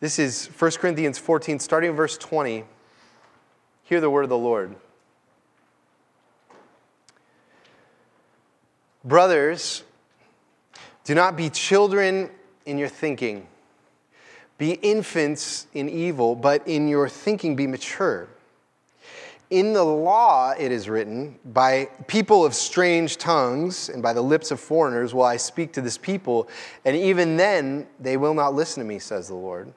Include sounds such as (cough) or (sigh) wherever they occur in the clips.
This is 1 Corinthians 14, starting in verse 20. Hear the word of the Lord. Brothers, do not be children in your thinking. Be infants in evil, but in your thinking be mature. In the law it is written, By people of strange tongues and by the lips of foreigners will I speak to this people, and even then they will not listen to me, says the Lord.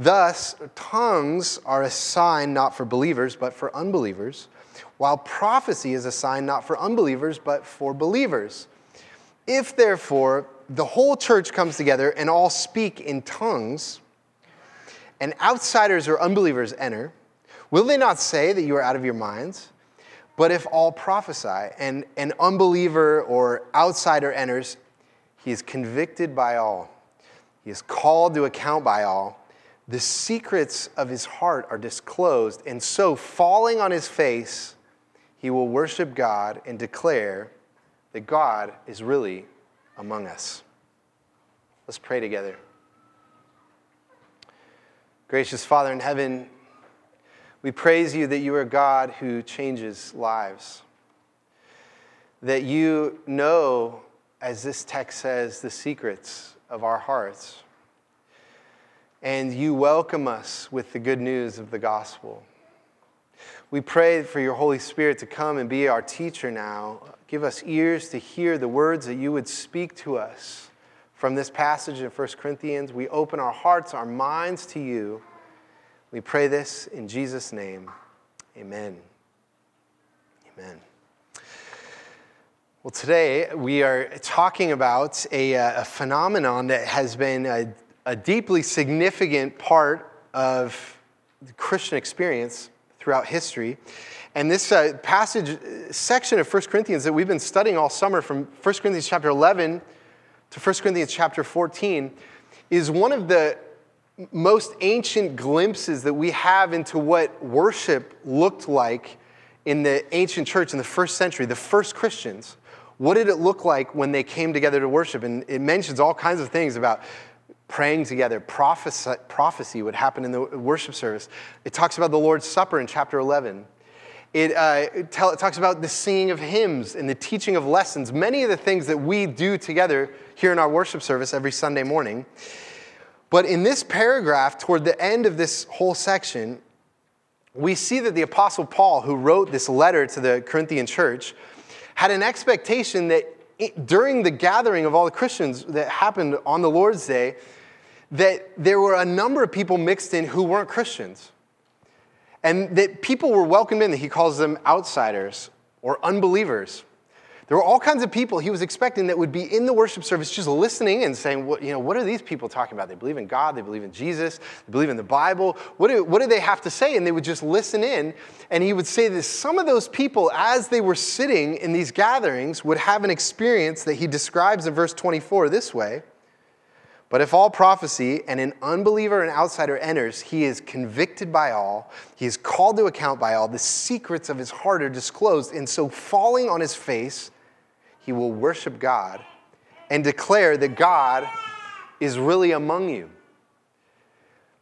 Thus, tongues are a sign not for believers, but for unbelievers, while prophecy is a sign not for unbelievers, but for believers. If therefore the whole church comes together and all speak in tongues, and outsiders or unbelievers enter, will they not say that you are out of your minds? But if all prophesy and an unbeliever or outsider enters, he is convicted by all, he is called to account by all. The secrets of his heart are disclosed, and so falling on his face, he will worship God and declare that God is really among us. Let's pray together. Gracious Father in heaven, we praise you that you are God who changes lives. That you know, as this text says, the secrets of our hearts. And you welcome us with the good news of the gospel. We pray for your Holy Spirit to come and be our teacher now. Give us ears to hear the words that you would speak to us from this passage in 1 Corinthians. We open our hearts, our minds to you. We pray this in Jesus' name. Amen. Amen. Well, today we are talking about a, uh, a phenomenon that has been a, a deeply significant part of the Christian experience throughout history. And this uh, passage, section of 1 Corinthians that we've been studying all summer from 1 Corinthians chapter 11 to 1 Corinthians chapter 14 is one of the most ancient glimpses that we have into what worship looked like in the ancient church in the first century, the first Christians. What did it look like when they came together to worship? And it mentions all kinds of things about praying together. Prophecy, prophecy would happen in the worship service. It talks about the Lord's Supper in chapter 11. It, uh, it, tell, it, talks about the singing of hymns and the teaching of lessons, many of the things that we do together here in our worship service every Sunday morning. But in this paragraph, toward the end of this whole section, we see that the Apostle Paul, who wrote this letter to the Corinthian church, had an expectation that during the gathering of all the Christians that happened on the Lord's Day, that there were a number of people mixed in who weren't Christians. And that people were welcomed in, that he calls them outsiders or unbelievers. There were all kinds of people he was expecting that would be in the worship service just listening and saying, what, you know, what are these people talking about? They believe in God, they believe in Jesus, they believe in the Bible. What do, what do they have to say? And they would just listen in. And he would say that some of those people, as they were sitting in these gatherings, would have an experience that he describes in verse 24 this way. But if all prophecy and an unbeliever and outsider enters, he is convicted by all, he is called to account by all, the secrets of his heart are disclosed. And so, falling on his face, he will worship God and declare that God is really among you.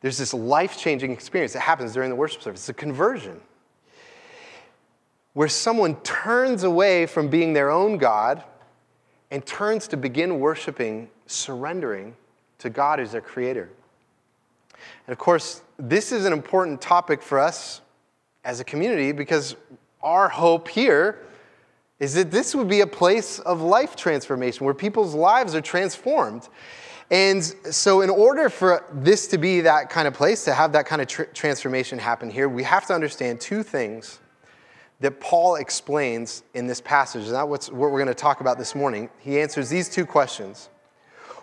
There's this life changing experience that happens during the worship service. It's a conversion where someone turns away from being their own God and turns to begin worshiping, surrendering to God as their creator. And of course, this is an important topic for us as a community because our hope here is that this would be a place of life transformation where people's lives are transformed. And so, in order for this to be that kind of place, to have that kind of tr- transformation happen here, we have to understand two things that Paul explains in this passage. And that's what we're going to talk about this morning. He answers these two questions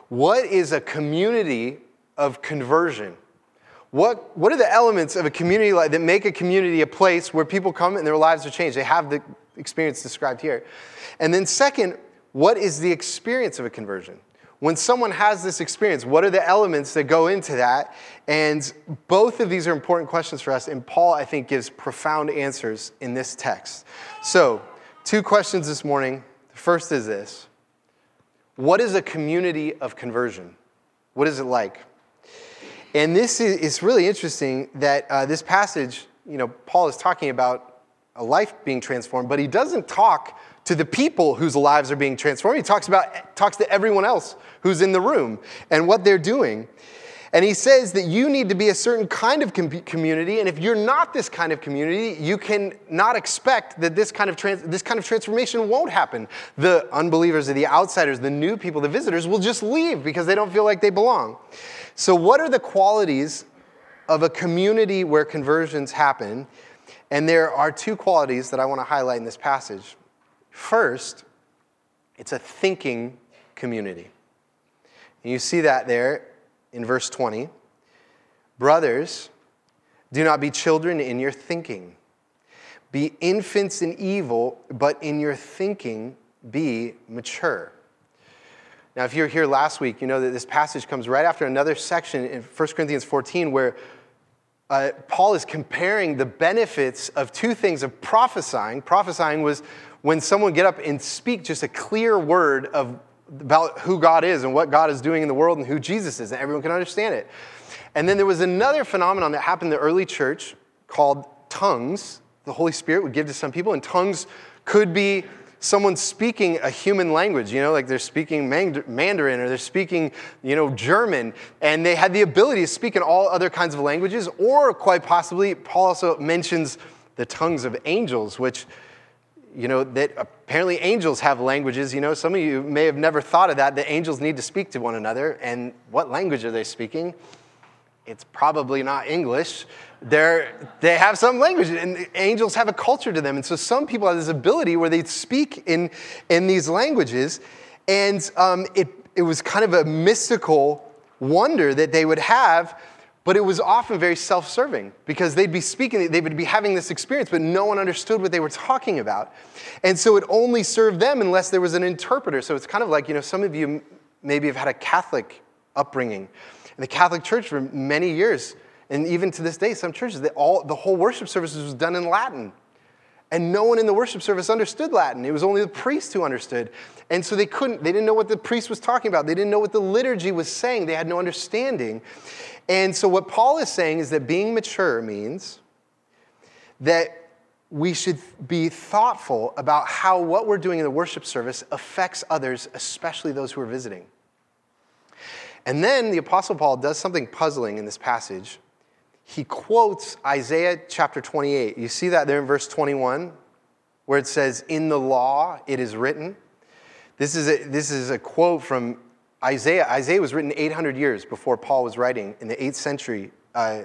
What is a community of conversion? What, what are the elements of a community like, that make a community a place where people come and their lives are changed? They have the experience described here. And then, second, what is the experience of a conversion? When someone has this experience, what are the elements that go into that? And both of these are important questions for us. And Paul, I think, gives profound answers in this text. So, two questions this morning. The first is this What is a community of conversion? What is it like? And this is it's really interesting that uh, this passage, you know, Paul is talking about a life being transformed, but he doesn't talk to the people whose lives are being transformed. He talks about talks to everyone else who's in the room and what they're doing. And he says that you need to be a certain kind of com- community, and if you're not this kind of community, you can not expect that this kind of trans- this kind of transformation won't happen. The unbelievers, or the outsiders, the new people, the visitors will just leave because they don't feel like they belong. So, what are the qualities of a community where conversions happen? And there are two qualities that I want to highlight in this passage. First, it's a thinking community. You see that there in verse 20. Brothers, do not be children in your thinking. Be infants in evil, but in your thinking be mature. Now, if you were here last week, you know that this passage comes right after another section in 1 Corinthians 14 where uh, Paul is comparing the benefits of two things of prophesying. Prophesying was when someone get up and speak just a clear word of about who God is and what God is doing in the world and who Jesus is, and everyone can understand it. And then there was another phenomenon that happened in the early church called tongues. The Holy Spirit would give to some people, and tongues could be someone speaking a human language, you know, like they're speaking Mandarin or they're speaking, you know, German, and they had the ability to speak in all other kinds of languages, or quite possibly, Paul also mentions the tongues of angels, which you know, that apparently angels have languages. You know, some of you may have never thought of that, that angels need to speak to one another. And what language are they speaking? It's probably not English. They're, they have some language, and angels have a culture to them. And so some people have this ability where they speak in, in these languages. And um, it, it was kind of a mystical wonder that they would have but it was often very self serving because they'd be speaking, they would be having this experience, but no one understood what they were talking about. And so it only served them unless there was an interpreter. So it's kind of like, you know, some of you maybe have had a Catholic upbringing. In the Catholic Church for many years, and even to this day, some churches, all, the whole worship services was done in Latin. And no one in the worship service understood Latin. It was only the priest who understood. And so they couldn't, they didn't know what the priest was talking about. They didn't know what the liturgy was saying. They had no understanding. And so, what Paul is saying is that being mature means that we should be thoughtful about how what we're doing in the worship service affects others, especially those who are visiting. And then the Apostle Paul does something puzzling in this passage. He quotes Isaiah chapter 28. You see that there in verse 21, where it says, In the law it is written. This is a, this is a quote from Isaiah, Isaiah was written 800 years before Paul was writing in the 8th century uh,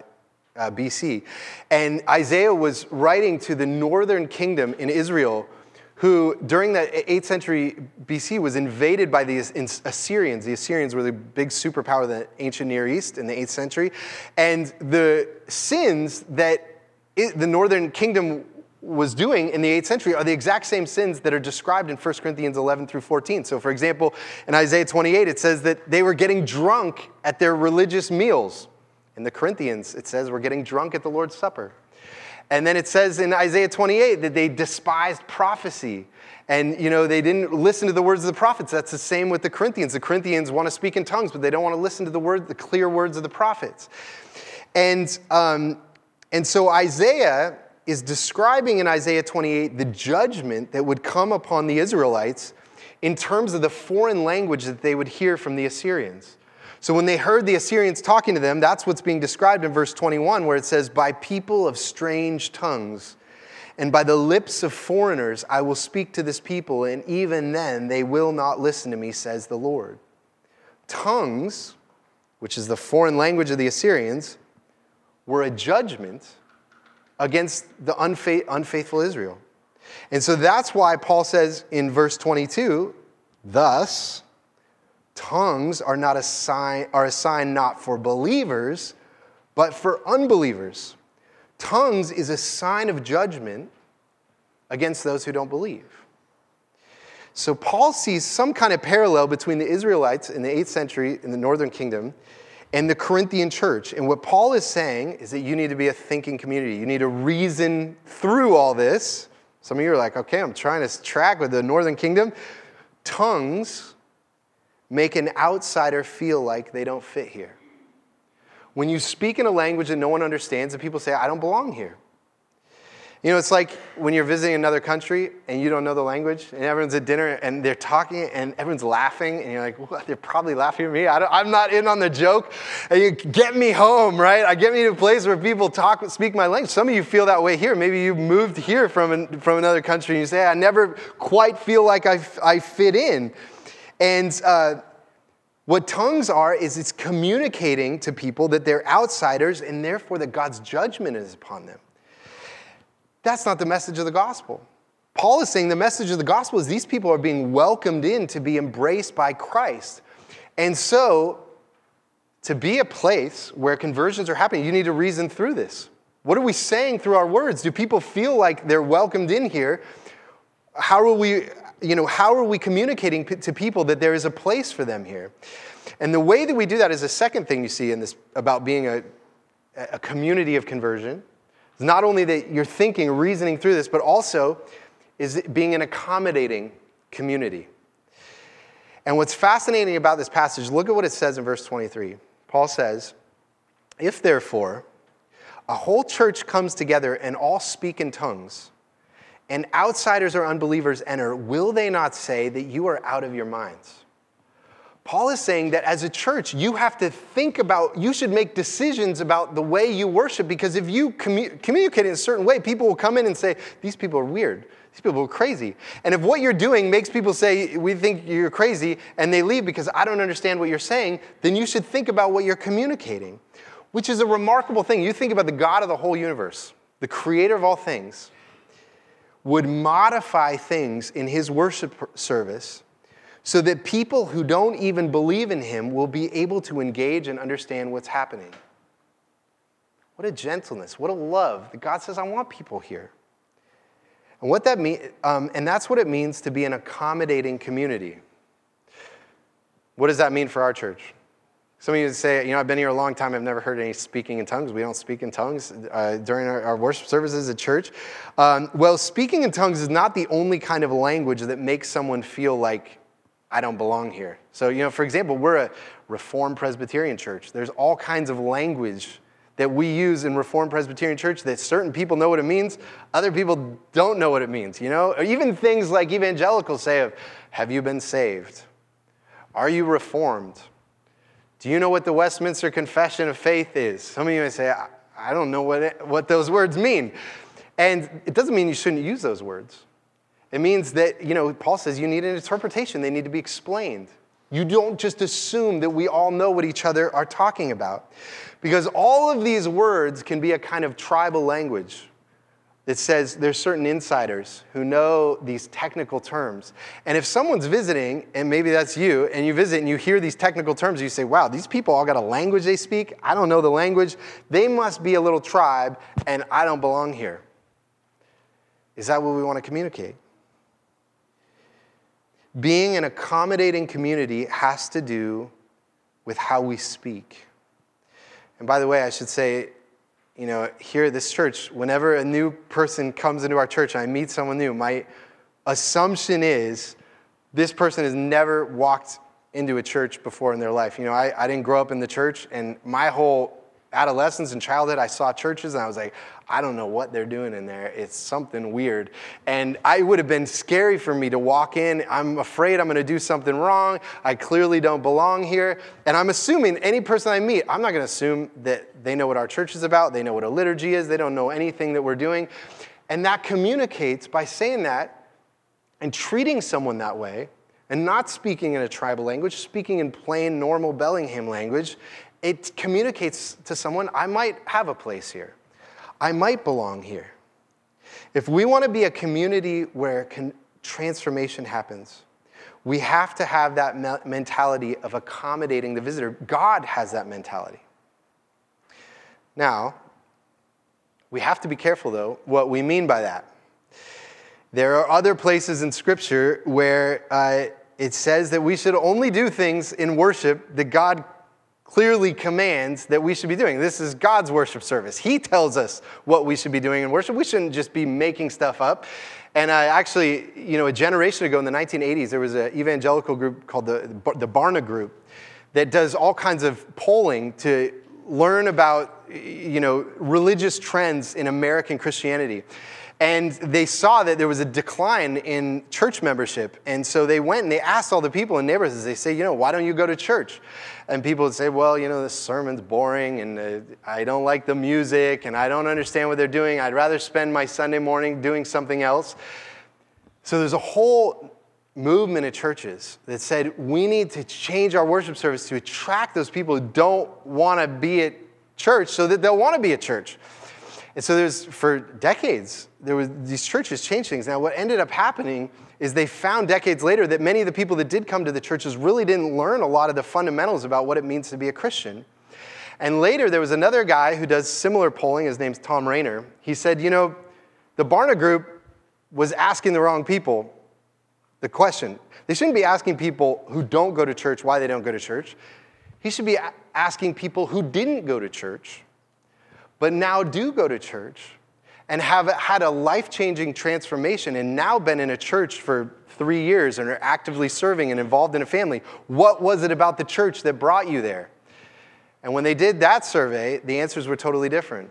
uh, BC. And Isaiah was writing to the northern kingdom in Israel, who during the 8th century BC was invaded by the Assyrians. The Assyrians were the big superpower of the ancient Near East in the 8th century. And the sins that it, the northern kingdom was doing in the 8th century are the exact same sins that are described in 1 Corinthians 11 through 14. So, for example, in Isaiah 28, it says that they were getting drunk at their religious meals. In the Corinthians, it says we're getting drunk at the Lord's Supper. And then it says in Isaiah 28 that they despised prophecy. And, you know, they didn't listen to the words of the prophets. That's the same with the Corinthians. The Corinthians want to speak in tongues, but they don't want to listen to the word, the clear words of the prophets. And, um, and so Isaiah is describing in Isaiah 28 the judgment that would come upon the Israelites in terms of the foreign language that they would hear from the Assyrians. So when they heard the Assyrians talking to them, that's what's being described in verse 21, where it says, By people of strange tongues and by the lips of foreigners I will speak to this people, and even then they will not listen to me, says the Lord. Tongues, which is the foreign language of the Assyrians, were a judgment against the unfaith, unfaithful Israel. And so that's why Paul says in verse 22 thus, tongues are, not a sign, are a sign not for believers, but for unbelievers. Tongues is a sign of judgment against those who don't believe. So Paul sees some kind of parallel between the Israelites in the 8th century in the northern kingdom and the Corinthian church. And what Paul is saying is that you need to be a thinking community. You need to reason through all this. Some of you are like, okay, I'm trying to track with the northern kingdom. Tongues make an outsider feel like they don't fit here. when you speak in a language that no one understands and people say, I don't belong here. You know, it's like when you're visiting another country and you don't know the language, and everyone's at dinner and they're talking and everyone's laughing, and you're like, what? They're probably laughing at me. I am not in on the joke. And you get me home, right? I get me to a place where people talk, speak my language. Some of you feel that way here. Maybe you moved here from, an, from another country and you say, I never quite feel like I, I fit in. And uh, what tongues are is it's communicating to people that they're outsiders and therefore that God's judgment is upon them. That's not the message of the gospel. Paul is saying the message of the gospel is these people are being welcomed in to be embraced by Christ. And so, to be a place where conversions are happening, you need to reason through this. What are we saying through our words? Do people feel like they're welcomed in here? How are we, you know, how are we communicating to people that there is a place for them here? And the way that we do that is the second thing you see in this about being a, a community of conversion it's not only that you're thinking, reasoning through this, but also is being an accommodating community. And what's fascinating about this passage, look at what it says in verse 23. Paul says, If therefore a whole church comes together and all speak in tongues, and outsiders or unbelievers enter, will they not say that you are out of your minds? Paul is saying that as a church, you have to think about, you should make decisions about the way you worship because if you commu- communicate in a certain way, people will come in and say, These people are weird. These people are crazy. And if what you're doing makes people say, We think you're crazy, and they leave because I don't understand what you're saying, then you should think about what you're communicating, which is a remarkable thing. You think about the God of the whole universe, the creator of all things, would modify things in his worship service so that people who don't even believe in him will be able to engage and understand what's happening. What a gentleness, what a love that God says, I want people here. And what that mean, um, and that's what it means to be an accommodating community. What does that mean for our church? Some of you say, you know, I've been here a long time. I've never heard any speaking in tongues. We don't speak in tongues uh, during our, our, worship services at church. Um, well, speaking in tongues is not the only kind of language that makes someone feel like I don't belong here. So, you know, for example, we're a Reformed Presbyterian church. There's all kinds of language that we use in Reformed Presbyterian church that certain people know what it means, other people don't know what it means, you know? Or even things like evangelicals say of, have you been saved? Are you reformed? Do you know what the Westminster Confession of Faith is? Some of you may say, I don't know what, it, what those words mean. And it doesn't mean you shouldn't use those words. It means that, you know, Paul says you need an interpretation, they need to be explained. You don't just assume that we all know what each other are talking about. Because all of these words can be a kind of tribal language that says there's certain insiders who know these technical terms. And if someone's visiting, and maybe that's you, and you visit and you hear these technical terms, you say, wow, these people all got a language they speak. I don't know the language. They must be a little tribe, and I don't belong here. Is that what we want to communicate? Being an accommodating community has to do with how we speak. And by the way, I should say, you know, here at this church, whenever a new person comes into our church and I meet someone new, my assumption is this person has never walked into a church before in their life. You know, I, I didn't grow up in the church, and my whole adolescence and childhood, I saw churches and I was like, I don't know what they're doing in there. It's something weird. And it would have been scary for me to walk in. I'm afraid I'm going to do something wrong. I clearly don't belong here. And I'm assuming any person I meet, I'm not going to assume that they know what our church is about. They know what a liturgy is. They don't know anything that we're doing. And that communicates by saying that and treating someone that way and not speaking in a tribal language, speaking in plain, normal Bellingham language, it communicates to someone, I might have a place here. I might belong here. If we want to be a community where con- transformation happens, we have to have that me- mentality of accommodating the visitor. God has that mentality. Now, we have to be careful, though, what we mean by that. There are other places in Scripture where uh, it says that we should only do things in worship that God clearly commands that we should be doing. This is God's worship service. He tells us what we should be doing in worship. We shouldn't just be making stuff up. And I actually, you know, a generation ago in the 1980s, there was an evangelical group called the, the Barna Group that does all kinds of polling to learn about you know, religious trends in American Christianity. And they saw that there was a decline in church membership. And so they went and they asked all the people in neighborhoods, they say, you know, why don't you go to church? And people would say, well, you know, the sermon's boring and uh, I don't like the music and I don't understand what they're doing. I'd rather spend my Sunday morning doing something else. So there's a whole movement of churches that said we need to change our worship service to attract those people who don't want to be at church so that they'll want to be at church. And so there's, for decades, there was, these churches changed things. Now, what ended up happening is they found decades later that many of the people that did come to the churches really didn't learn a lot of the fundamentals about what it means to be a Christian. And later, there was another guy who does similar polling. His name's Thom Rainer. He said, You know, the Barna Group was asking the wrong people the question. They shouldn't be asking people who don't go to church why they don't go to church. He should be asking people who didn't go to church, but now do go to church and have had a life changing transformation and now been in a church for three years and are actively serving and involved in a family. What was it about the church that brought you there? And when they did that survey, the answers were totally different.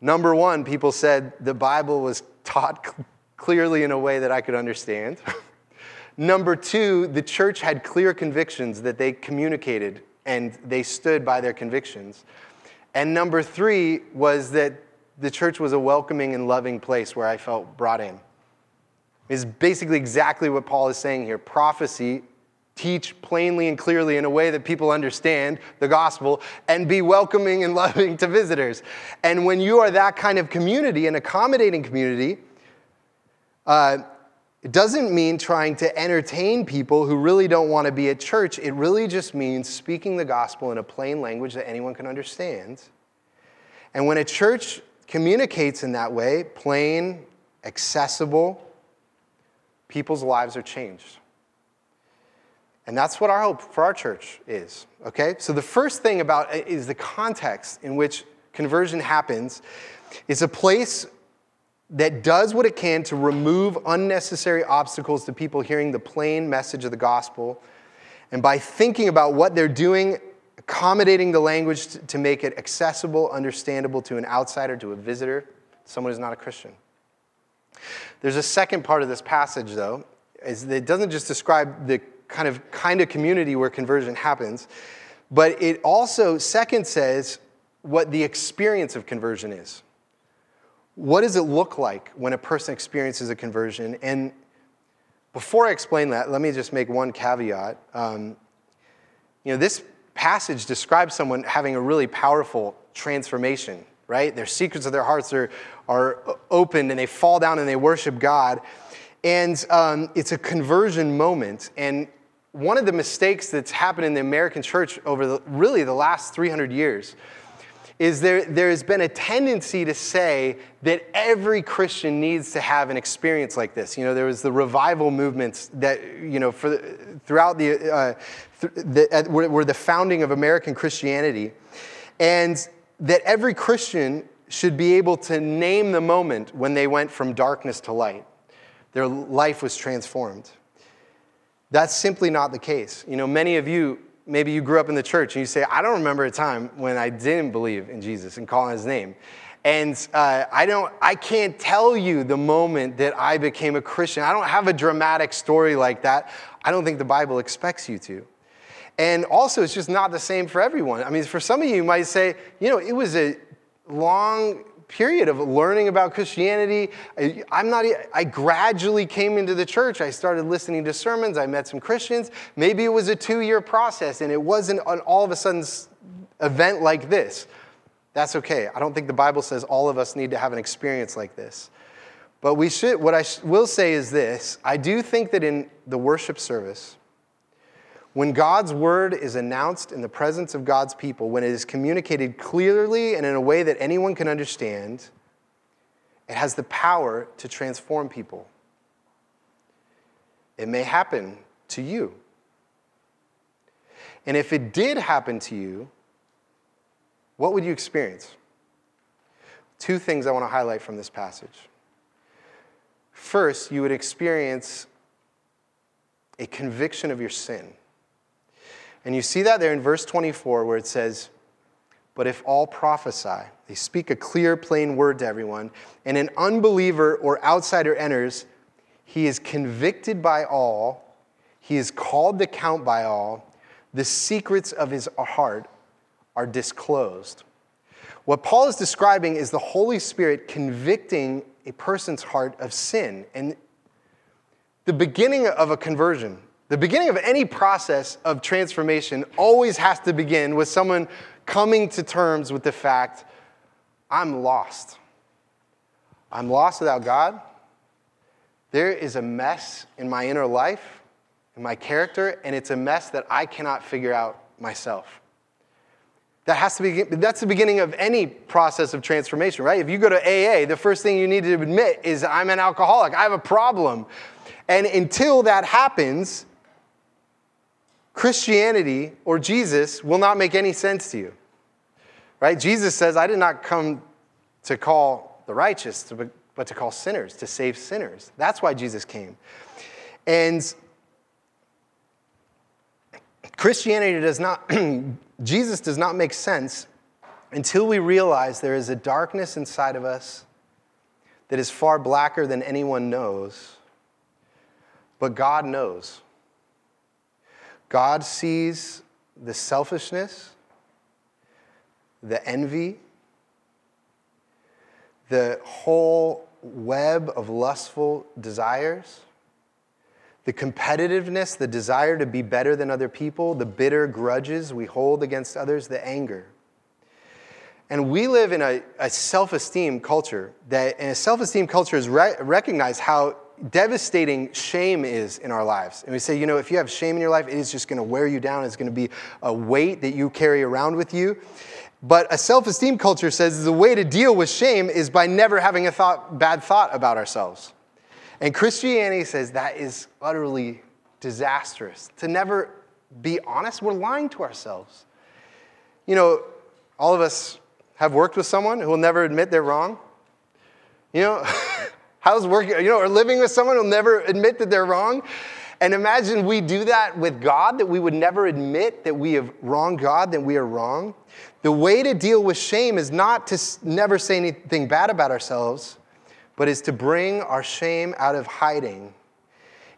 Number one, people said the Bible was taught clearly in a way that I could understand. (laughs) Number two, the church had clear convictions that they communicated and they stood by their convictions. And number three was that the church was a welcoming and loving place where I felt brought in. Is basically exactly what Paul is saying here. Prophecy, teach plainly and clearly in a way that people understand the gospel, and be welcoming and (laughs) loving to visitors. And when you are that kind of community, an accommodating community, uh, it doesn't mean trying to entertain people who really don't want to be at church. It really just means speaking the gospel in a plain language that anyone can understand. And when a church communicates in that way, plain, accessible, people's lives are changed. And that's what our hope for our church is, okay? So the first thing about is the context in which conversion happens. It's a place that does what it can to remove unnecessary obstacles to people hearing the plain message of the gospel. And by thinking about what they're doing, accommodating the language to make it accessible, understandable to an outsider, to a visitor, someone who's not a Christian. There's a second part of this passage, though, is that it doesn't just describe the kind of kind of community where conversion happens, but it also, second, says what the experience of conversion is what does it look like when a person experiences a conversion? And before I explain that, let me just make one caveat. Um, you know, this passage describes someone having a really powerful transformation, right? Their secrets of their hearts are, are opened and they fall down and they worship God. And um, it's a conversion moment. And one of the mistakes that's happened in the American church over the, really the last 300 years is there, there has been a tendency to say that every Christian needs to have an experience like this. You know, there was the revival movements that, you know, for, throughout the, uh, th- the were, were the founding of American Christianity. And that every Christian should be able to name the moment when they went from darkness to light. Their life was transformed. That's simply not the case. You know, many of you maybe you grew up in the church and you say, I don't remember a time when I didn't believe in Jesus and call on his name. And uh, I, don't, I can't tell you the moment that I became a Christian. I don't have a dramatic story like that. I don't think the Bible expects you to. And also, it's just not the same for everyone. I mean, for some of you, you might say, you know, it was a long period of learning about Christianity. I, I'm not, I gradually came into the church. I started listening to sermons. I met some Christians. Maybe it was a two year process and it wasn't an all of a sudden event like this. That's okay. I don't think the Bible says all of us need to have an experience like this. But we should, what I will say is this I do think that in the worship service, when God's word is announced in the presence of God's people, when it is communicated clearly and in a way that anyone can understand, it has the power to transform people. It may happen to you. And if it did happen to you, what would you experience? Two things I want to highlight from this passage. First, you would experience a conviction of your sin. And you see that there in verse 24 where it says, but if all prophesy, they speak a clear, plain word to everyone, and an unbeliever or outsider enters, he is convicted by all, he is called to count by all, the secrets of his heart are disclosed. What Paul is describing is the Holy Spirit convicting a person's heart of sin. And the beginning of a conversion, the beginning of any process of transformation always has to begin with someone coming to terms with the fact I'm lost. I'm lost without God. There is a mess in my inner life, in my character, and it's a mess that I cannot figure out myself. That has to be, that's the beginning of any process of transformation, right? If you go to AA, the first thing you need to admit is I'm an alcoholic, I have a problem. And until that happens, Christianity or Jesus will not make any sense to you. Right? Jesus says, I did not come to call the righteous, but to call sinners, to save sinners. That's why Jesus came. And Christianity does not, (clears throat) Jesus does not make sense until we realize there is a darkness inside of us that is far blacker than anyone knows, but God knows. God sees the selfishness, the envy, the whole web of lustful desires, the competitiveness, the desire to be better than other people, the bitter grudges we hold against others, the anger. And we live in a, a self esteem culture that, and a self esteem culture is re- recognize how devastating shame is in our lives. And we say, you know, if you have shame in your life, it is just going to wear you down. It's going to be a weight that you carry around with you. But a self esteem culture says the way to deal with shame is by never having a thought, bad thought about ourselves. And Christianity says that is utterly disastrous. To never be honest, we're lying to ourselves. You know, all of us have worked with someone who will never admit they're wrong. You know, (laughs) How's working, you know, or living with someone who'll never admit that they're wrong? And imagine we do that with God, that we would never admit that we have wronged God, that we are wrong. The way to deal with shame is not to never say anything bad about ourselves, but is to bring our shame out of hiding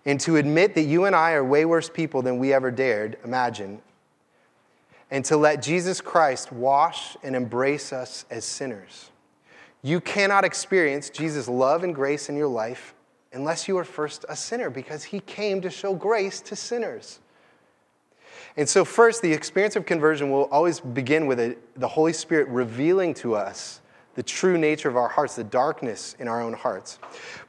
and to admit that you and I are way worse people than we ever dared imagine, and to let Jesus Christ wash and embrace us as sinners. You cannot experience Jesus' love and grace in your life unless you are first a sinner because he came to show grace to sinners. And so, first, the experience of conversion will always begin with the Holy Spirit revealing to us the true nature of our hearts, the darkness in our own hearts.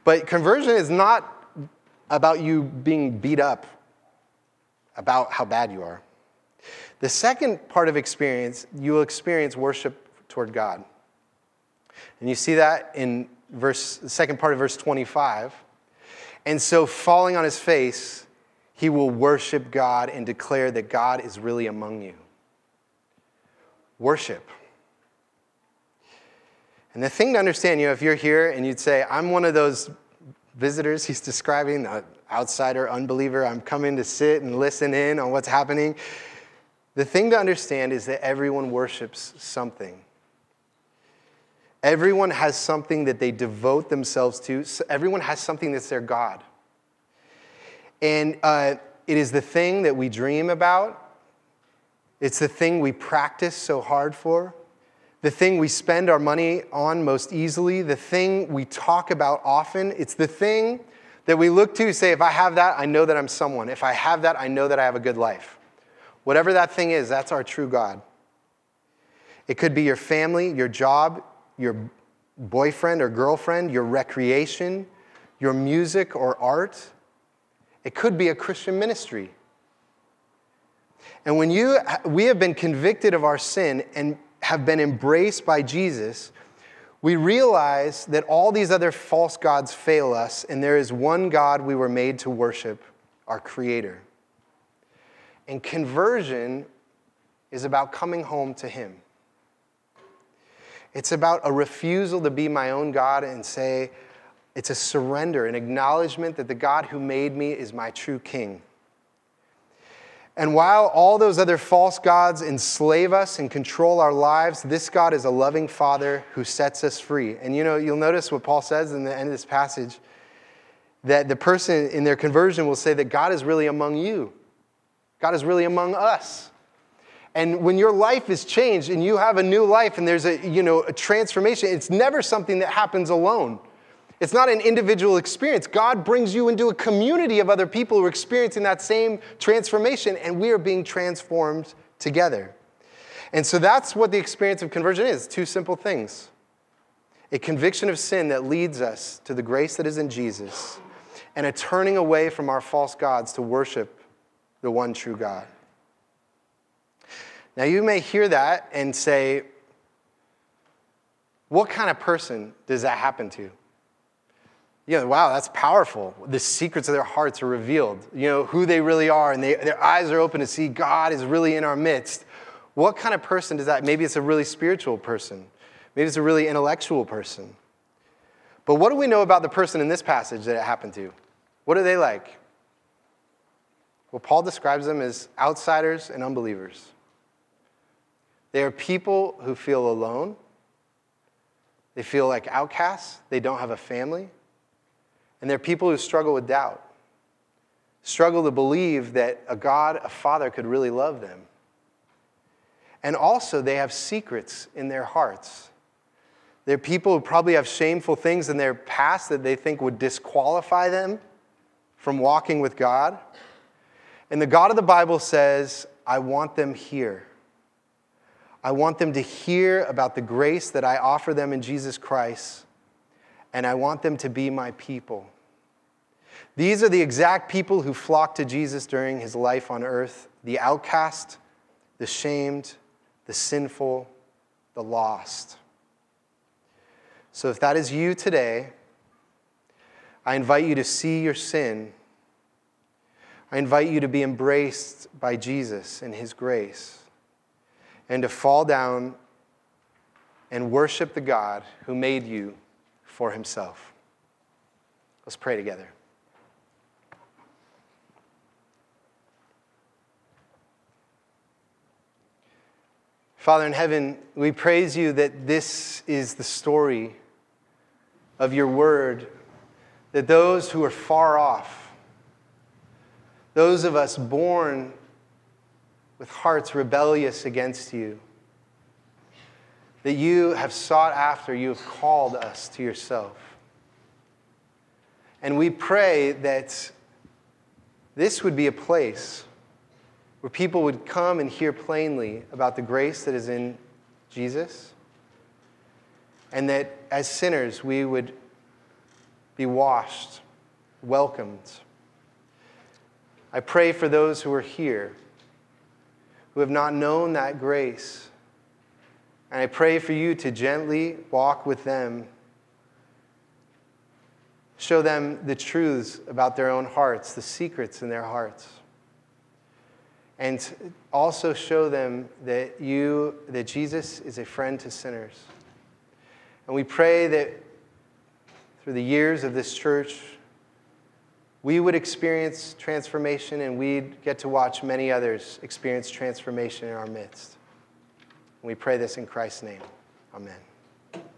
But conversion is not about you being beat up about how bad you are. The second part of experience, you will experience worship toward God. And you see that in verse, the second part of verse 25. And so, falling on his face, he will worship God and declare that God is really among you. Worship. And the thing to understand, you know, if you're here and you'd say, I'm one of those visitors (laughs) he's describing, the outsider, unbeliever, I'm coming to sit and listen in on what's happening. The thing to understand is that everyone worships something. Everyone has something that they devote themselves to. Everyone has something that's their God. And uh, it is the thing that we dream about. It's the thing we practice so hard for, the thing we spend our money on most easily, the thing we talk about often. It's the thing that we look to say, if I have that, I know that I'm someone. If I have that, I know that I have a good life. Whatever that thing is, that's our true God. It could be your family, your job, your boyfriend or girlfriend, your recreation, your music or art. It could be a Christian ministry. And when you, we have been convicted of our sin and have been embraced by Jesus, we realize that all these other false gods fail us, and there is one God we were made to worship, our Creator. And conversion is about coming home to Him. It's about a refusal to be my own God and say, it's a surrender, an acknowledgement that the God who made me is my true king. And while all those other false gods enslave us and control our lives, this God is a loving Father who sets us free. And you know, you'll notice what Paul says in the end of this passage that the person in their conversion will say that God is really among you, God is really among us. And when your life is changed and you have a new life and there's a, you know, a transformation, it's never something that happens alone. It's not an individual experience. God brings you into a community of other people who are experiencing that same transformation, and we are being transformed together. And so that's what the experience of conversion is two simple things a conviction of sin that leads us to the grace that is in Jesus, and a turning away from our false gods to worship the one true God. Now, you may hear that and say, what kind of person does that happen to? you know, wow, that's powerful. The secrets of their hearts are revealed. You know, who they really are, and they, their eyes are open to see God is really in our midst. What kind of person does that? Maybe it's a really spiritual person. Maybe it's a really intellectual person. But what do we know about the person in this passage that it happened to? What are they like? Well, Paul describes them as outsiders and unbelievers. They are people who feel alone. They feel like outcasts. They don't have a family. And they're people who struggle with doubt, struggle to believe that a God, a Father, could really love them. And also, they have secrets in their hearts. They're people who probably have shameful things in their past that they think would disqualify them from walking with God. And the God of the Bible says, I want them here. I want them to hear about the grace that I offer them in Jesus Christ, and I want them to be my people. These are the exact people who flocked to Jesus during his life on earth the outcast, the shamed, the sinful, the lost. So if that is you today, I invite you to see your sin. I invite you to be embraced by Jesus and his grace and to fall down and worship the God who made you for himself. Let's pray together. Father in heaven, we praise you that this is the story of your word, that those who are far off, those of us born with hearts rebellious against you, that you have sought after, you have called us to yourself. And we pray that this would be a place where people would come and hear plainly about the grace that is in Jesus, and that as sinners we would be washed, welcomed. I pray for those who are here who have not known that grace. And I pray for you to gently walk with them, show them the truths about their own hearts, the secrets in their hearts and also show them that you that Jesus is a friend to sinners. And we pray that through the years of this church we would experience transformation and we'd get to watch many others experience transformation in our midst. We pray this in Christ's name. Amen.